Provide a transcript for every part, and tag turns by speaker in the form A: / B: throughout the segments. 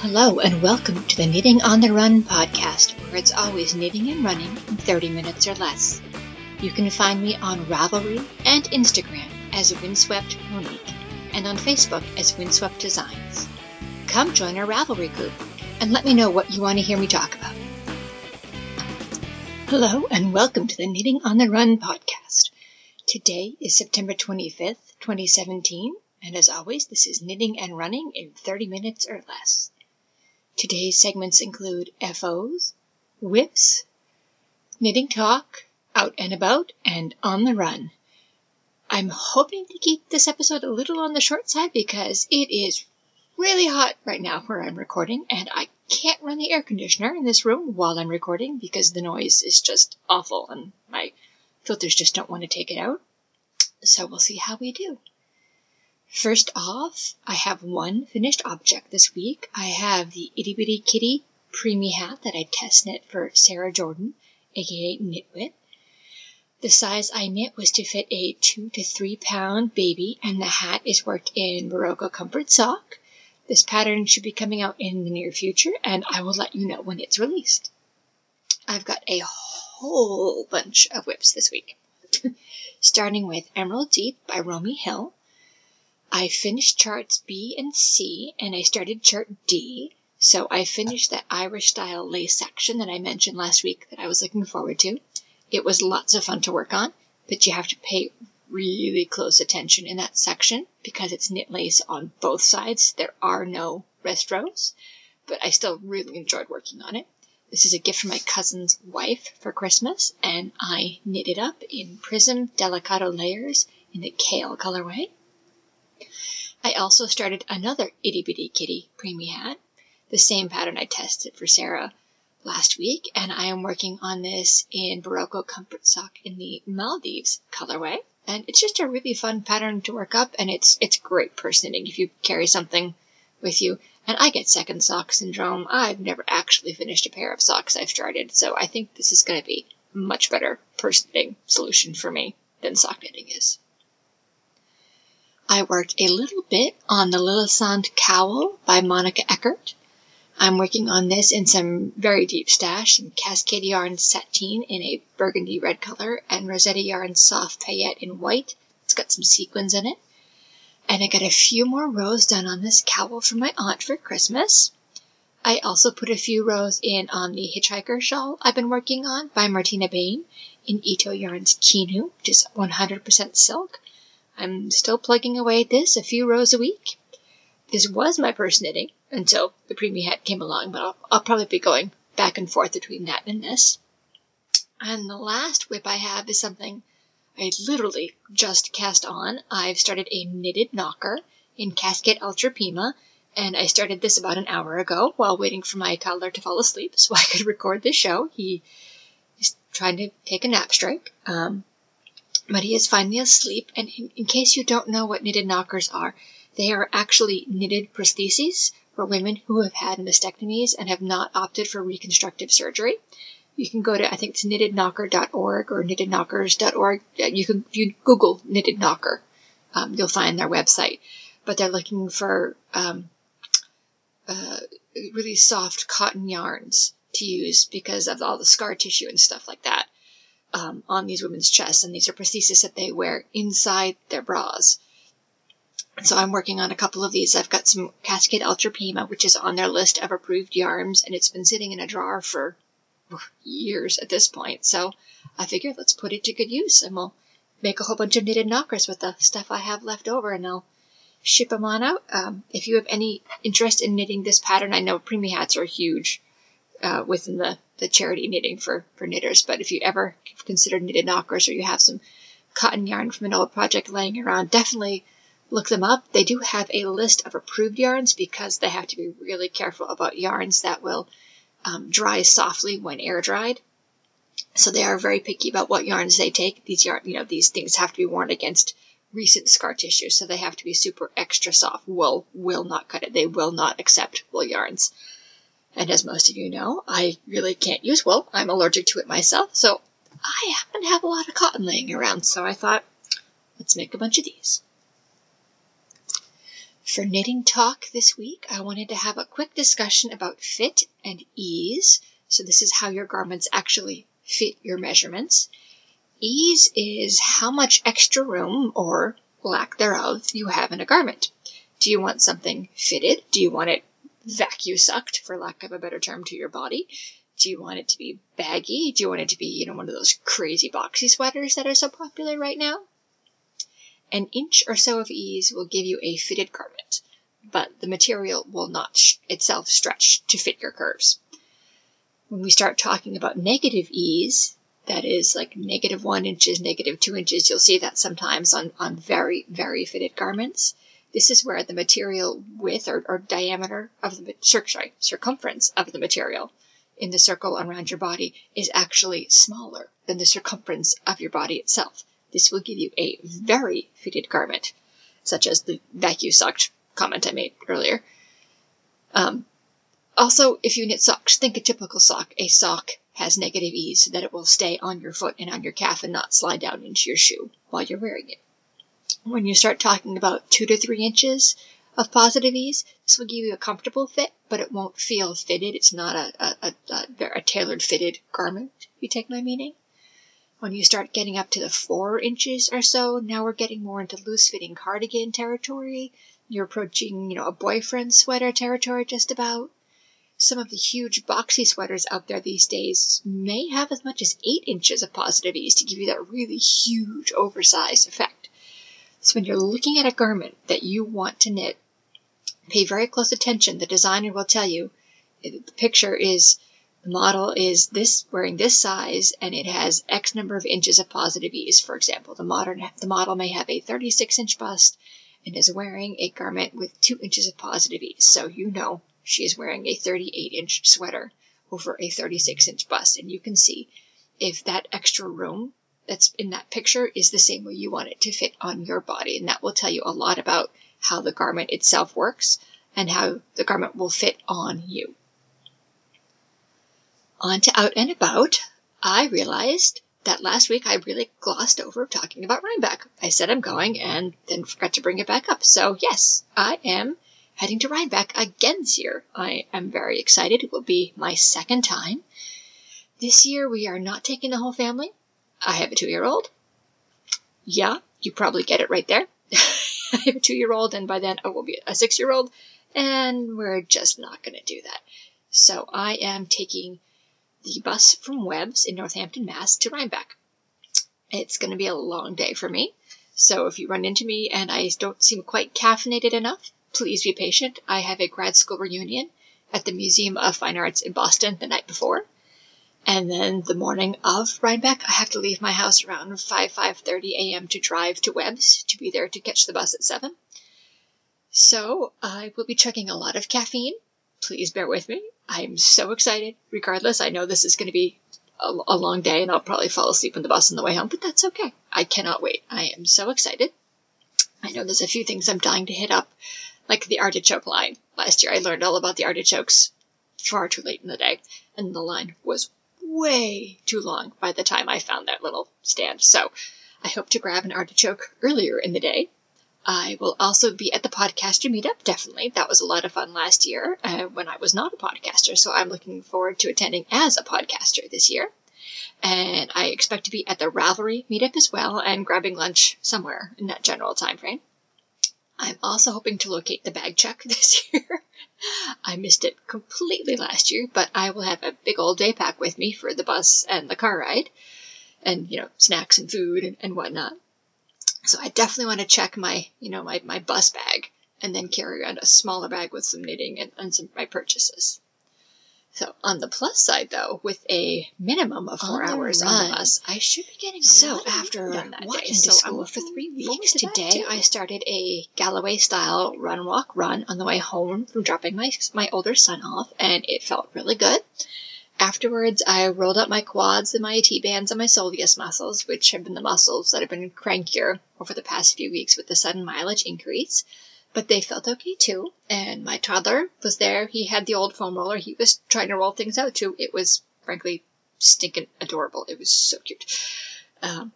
A: Hello, and welcome to the Knitting on the Run podcast, where it's always knitting and running in 30 minutes or less. You can find me on Ravelry and Instagram as Windswept Monique, and on Facebook as Windswept Designs. Come join our Ravelry group and let me know what you want to hear me talk about. Hello, and welcome to the Knitting on the Run podcast. Today is September 25th, 2017, and as always, this is knitting and running in 30 minutes or less. Today's segments include FOs, WIPs, knitting talk, out and about, and on the run. I'm hoping to keep this episode a little on the short side because it is really hot right now where I'm recording, and I can't run the air conditioner in this room while I'm recording because the noise is just awful and my filters just don't want to take it out. So we'll see how we do. First off, I have one finished object this week. I have the Itty Bitty Kitty preemie hat that I test knit for Sarah Jordan, aka Knitwit. The size I knit was to fit a two to three pound baby, and the hat is worked in Berroco Comfort Sock. This pattern should be coming out in the near future, and I will let you know when it's released. I've got a whole bunch of WIPs this week, starting with Emerald Deep by Romi Hill. I finished charts B and C, and I started chart D. So I finished that Irish style lace section that I mentioned last week that I was looking forward to. It was lots of fun to work on, but you have to pay really close attention in that section because it's knit lace on both sides. There are no rest rows, but I still really enjoyed working on it. This is a gift from my cousin's wife for Christmas, and I knit it up in Prism Delicato layers in the Kale colorway. I also started another Itty Bitty Kitty preemie hat, the same pattern I tested for Sarah last week, and I am working on this in Berroco Comfort Sock in the Maldives colorway. And it's just a really fun pattern to work up, and it's it's great knitting if you carry something with you. And I get second sock syndrome. I've never actually finished a pair of socks I've started, so I think this is going to be a much better knitting solution for me than sock knitting is. I worked a little bit on the Lillesand Cowl by Monica Eckert. I'm working on this in some very deep stash, some Cascade Yarn Sateen in a burgundy red color and Rosetta Yarn Soft Paillette in white. It's got some sequins in it. And I got a few more rows done on this cowl for my aunt for Christmas. I also put a few rows in on the Hitchhiker shawl I've been working on by Martina Behm in Ito Yarns Kinu, which is 100% silk. I'm still plugging away at this a few rows a week. This was my purse knitting until the preemie hat came along, but I'll, I'll probably be going back and forth between that and this. And the last WIP I have is something I literally just cast on. I've started a knitted knocker in Cascade Ultra Pima, and I started this about an hour ago while waiting for my toddler to fall asleep so I could record this show. He is trying to take a nap strike. Um, but he is finally asleep. And in, in case you don't know what knitted knockers are, they are actually knitted prostheses for women who have had mastectomies and have not opted for reconstructive surgery. You can go to, I think it's knittedknocker.org or knittedknockers.org. You can, you Google knitted knocker, um, you'll find their website. But they're looking for um, uh, really soft cotton yarns to use because of all the scar tissue and stuff like that um, on these women's chests, and these are prostheses that they wear inside their bras. So I'm working on a couple of these. I've got some Cascade Ultra Pima, which is on their list of approved yarns, and it's been sitting in a drawer for years at this point. So I figured let's put it to good use, and we'll make a whole bunch of knitted knockers with the stuff I have left over, and I'll ship them on out. Um, if you have any interest in knitting this pattern, I know preemie hats are huge uh, within the, the charity knitting for, for knitters. But if you ever consider knitted knockers or you have some cotton yarn from an old project laying around, definitely look them up. They do have a list of approved yarns because they have to be really careful about yarns that will um, dry softly when air dried. So they are very picky about what yarns they take. These yarn, you know, these things have to be worn against recent scar tissue, so they have to be super extra soft. Wool will not cut it. They will not accept wool yarns. And as most of you know, I really can't use wool. I'm allergic to it myself, so I happen to have a lot of cotton laying around, so I thought, let's make a bunch of these. For knitting talk this week, I wanted to have a quick discussion about fit and ease. So, this is how your garments actually fit your measurements. Ease is how much extra room or lack thereof you have in a garment. Do you want something fitted? Do you want it vacuum sucked, for lack of a better term, to your body? Do you want it to be baggy? Do you want it to be, you know, one of those crazy boxy sweaters that are so popular right now? An inch or so of ease will give you a fitted garment, but the material will not sh- itself stretch to fit your curves. When we start talking about negative ease, that is like negative one inches, negative two inches, you'll see that sometimes on, on very, very fitted garments. This is where the material width or, or diameter of the sorry, circumference of the material in the circle around your body is actually smaller than the circumference of your body itself. This will give you a very fitted garment, such as the vacuum sucked comment I made earlier. Um, also, if you knit socks, think a typical sock. A sock has negative ease so that it will stay on your foot and on your calf and not slide down into your shoe while you're wearing it. When you start talking about two to three inches of positive ease, this will give you a comfortable fit, but it won't feel fitted. It's not a, a, a, a tailored fitted garment, if you take my meaning. When you start getting up to the four inches or so, now we're getting more into loose fitting cardigan territory. You're approaching, you know, a boyfriend sweater territory just about. Some of the huge boxy sweaters out there these days may have as much as eight inches of positive ease to give you that really huge oversized effect. So when you're looking at a garment that you want to knit, pay very close attention. The designer will tell you the picture is the model is this wearing this size and it has X number of inches of positive ease. For example, the modern the model may have a 36 inch bust and is wearing a garment with two inches of positive ease. So you know she is wearing a 38 inch sweater over a 36 inch bust, and you can see if that extra room that's in that picture is the same way you want it to fit on your body, and that will tell you a lot about how the garment itself works and how the garment will fit on you. On to out and about, I realized that last week I really glossed over talking about Rhinebeck. I said I'm going and then forgot to bring it back up. So yes, I am heading to Rhinebeck again this year. I am very excited. It will be my second time. This year we are not taking the whole family. I have a two year old. Yeah, you probably get it right there. I have a two year old, and by then I will be a six year old, and we're just not going to do that. So I am taking the bus from WEBS in Northampton, Mass to Rhinebeck. It's going to be a long day for me. So if you run into me and I don't seem quite caffeinated enough, please be patient. I have a grad school reunion at the Museum of Fine Arts in Boston the night before. And then the morning of Rhinebeck, I have to leave my house around 5, 5.30 a.m. to drive to WEBS to be there to catch the bus at 7. So I will be chugging a lot of caffeine. Please bear with me. I'm so excited. Regardless, I know this is going to be a, a, long day and I'll probably fall asleep on the bus on the way home, but that's okay. I cannot wait. I am so excited. I know there's a few things I'm dying to hit up, like the artichoke line. Last year I learned all about the artichokes far too late in the day, and the line was way too long by the time I found that little stand. So I hope to grab an artichoke earlier in the day I will also be at the podcaster meetup, definitely. That was a lot of fun last year uh, when I was not a podcaster, so I'm looking forward to attending as a podcaster this year. And I expect to be at the Ravelry meetup as well and grabbing lunch somewhere in that general time frame. I'm also hoping to locate the bag check this year. I missed it completely last year, but I will have a big old day pack with me for the bus and the car ride, and you know, snacks and food and, and whatnot. So I definitely want to check my, you know, my, my bus bag and then carry around a smaller bag with some knitting and, and some my purchases. So on the plus side, though, with a minimum of four on hours run, on the bus, I should be getting so after walking to school for three weeks. To today, I started a Galloway style run walk run on the way home from dropping my my older son off, and it felt really good. Afterwards, I rolled up my quads and my IT bands and my soleus muscles, which have been the muscles that have been crankier over the past few weeks with the sudden mileage increase. But they felt okay too. And my toddler was there. He had the old foam roller. He was trying to roll things out too. It was frankly stinking adorable. It was so cute. Um,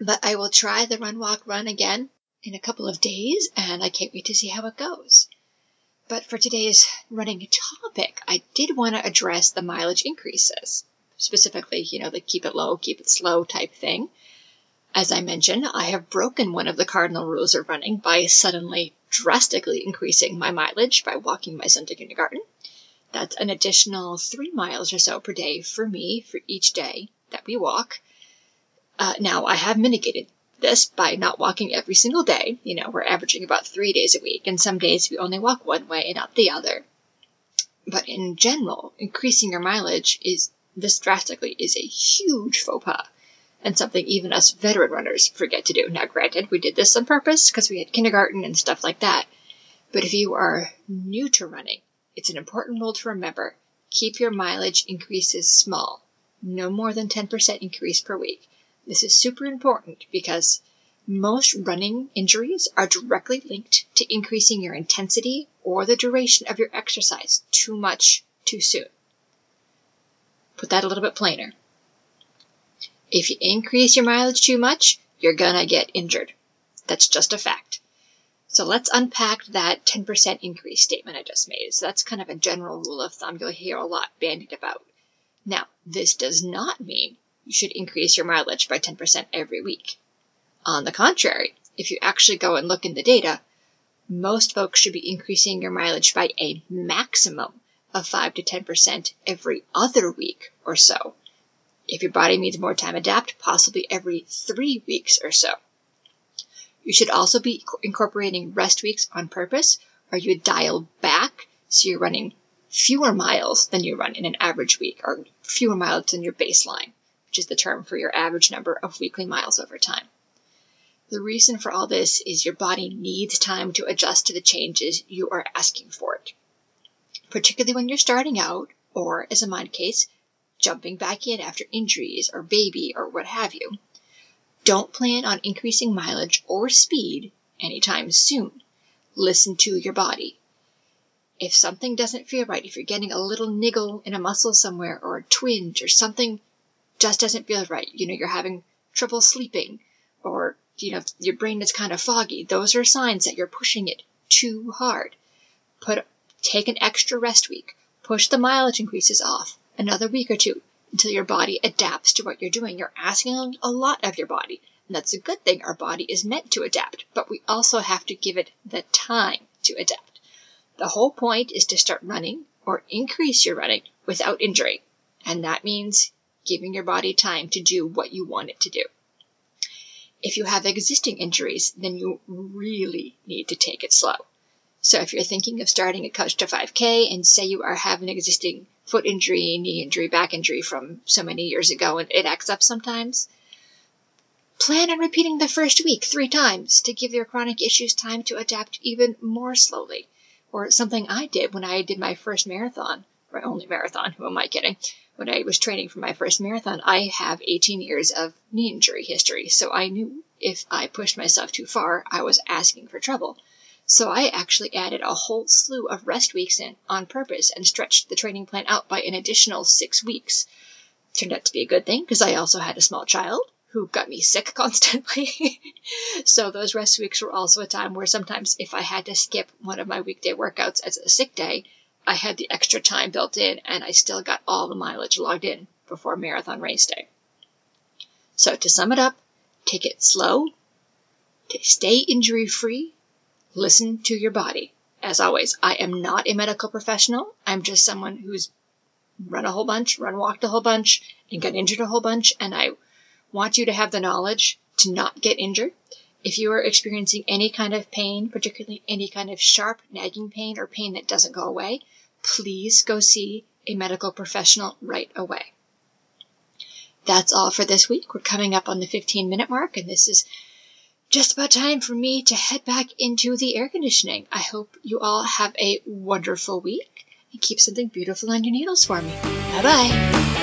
A: but I will try the run, walk, run again in a couple of days, and I can't wait to see how it goes. But for today's running topic, I did want to address the mileage increases, specifically, you know, the keep it low, keep it slow type thing. As I mentioned, I have broken one of the cardinal rules of running by suddenly drastically increasing my mileage by walking my son to kindergarten. That's an additional three miles or so per day for me for each day that we walk. Uh, now, I have mitigated this by not walking every single day. You know, we're averaging about three days a week, and some days we only walk one way and not the other. But in general, increasing your mileage is this drastically is a huge faux pas and something even us veteran runners forget to do. Now, granted, we did this on purpose because we had kindergarten and stuff like that. But if you are new to running, it's an important rule to remember. Keep your mileage increases small, no more than 10% increase per week. This is super important because most running injuries are directly linked to increasing your intensity or the duration of your exercise too much too soon. Put that a little bit plainer. If you increase your mileage too much, you're gonna get injured. That's just a fact. So let's unpack that 10% increase statement I just made. So that's kind of a general rule of thumb you'll hear a lot bandied about. Now, this does not mean you should increase your mileage by 10% every week. On the contrary, if you actually go and look in the data, most folks should be increasing your mileage by a maximum of 5 to 10% every other week or so. If your body needs more time, adapt possibly every three weeks or so. You should also be incorporating rest weeks on purpose, or you dial back so you're running fewer miles than you run in an average week, or fewer miles than your baseline, which is the term for your average number of weekly miles over time. The reason for all this is your body needs time to adjust to the changes you are asking for it. Particularly when you're starting out, or as in my case, jumping back in after injuries or baby or what have you. Don't plan on increasing mileage or speed anytime soon. Listen to your body. If something doesn't feel right, if you're getting a little niggle in a muscle somewhere or a twinge or something just doesn't feel right, you know, you're having trouble sleeping or, you know, your brain is kind of foggy, those are signs that you're pushing it too hard. Put, take an extra rest week. Push the mileage increases off another week or two until your body adapts to what you're doing. You're asking a lot of your body. And that's a good thing. Our body is meant to adapt, but we also have to give it the time to adapt. The whole point is to start running or increase your running without injury. And that means giving your body time to do what you want it to do. If you have existing injuries, then you really need to take it slow. So if you're thinking of starting a Couch to 5K and say you are have an existing foot injury, knee injury, back injury from so many years ago and it acts up sometimes, plan on repeating the first week three times to give your chronic issues time to adapt even more slowly. Or something I did when I did my first marathon, my only marathon, who am I kidding? When I was training for my first marathon, I have 18 years of knee injury history, so I knew if I pushed myself too far, I was asking for trouble. So I actually added a whole slew of rest weeks in on purpose and stretched the training plan out by an additional six weeks. Turned out to be a good thing because I also had a small child who got me sick constantly. so those rest weeks were also a time where sometimes if I had to skip one of my weekday workouts as a sick day, I had the extra time built in and I still got all the mileage logged in before marathon race day. So to sum it up, take it slow, to stay injury free, listen to your body. As always, I am not a medical professional. I'm just someone who's run a whole bunch, run walked a whole bunch, and got injured a whole bunch. And I want you to have the knowledge to not get injured. If you are experiencing any kind of pain, particularly any kind of sharp, nagging pain or pain that doesn't go away, please go see a medical professional right away. That's all for this week. We're coming up on the 15 minute mark, and this is just about time for me to head back into the air conditioning. I hope you all have a wonderful week and keep something beautiful on your needles for me. Bye bye.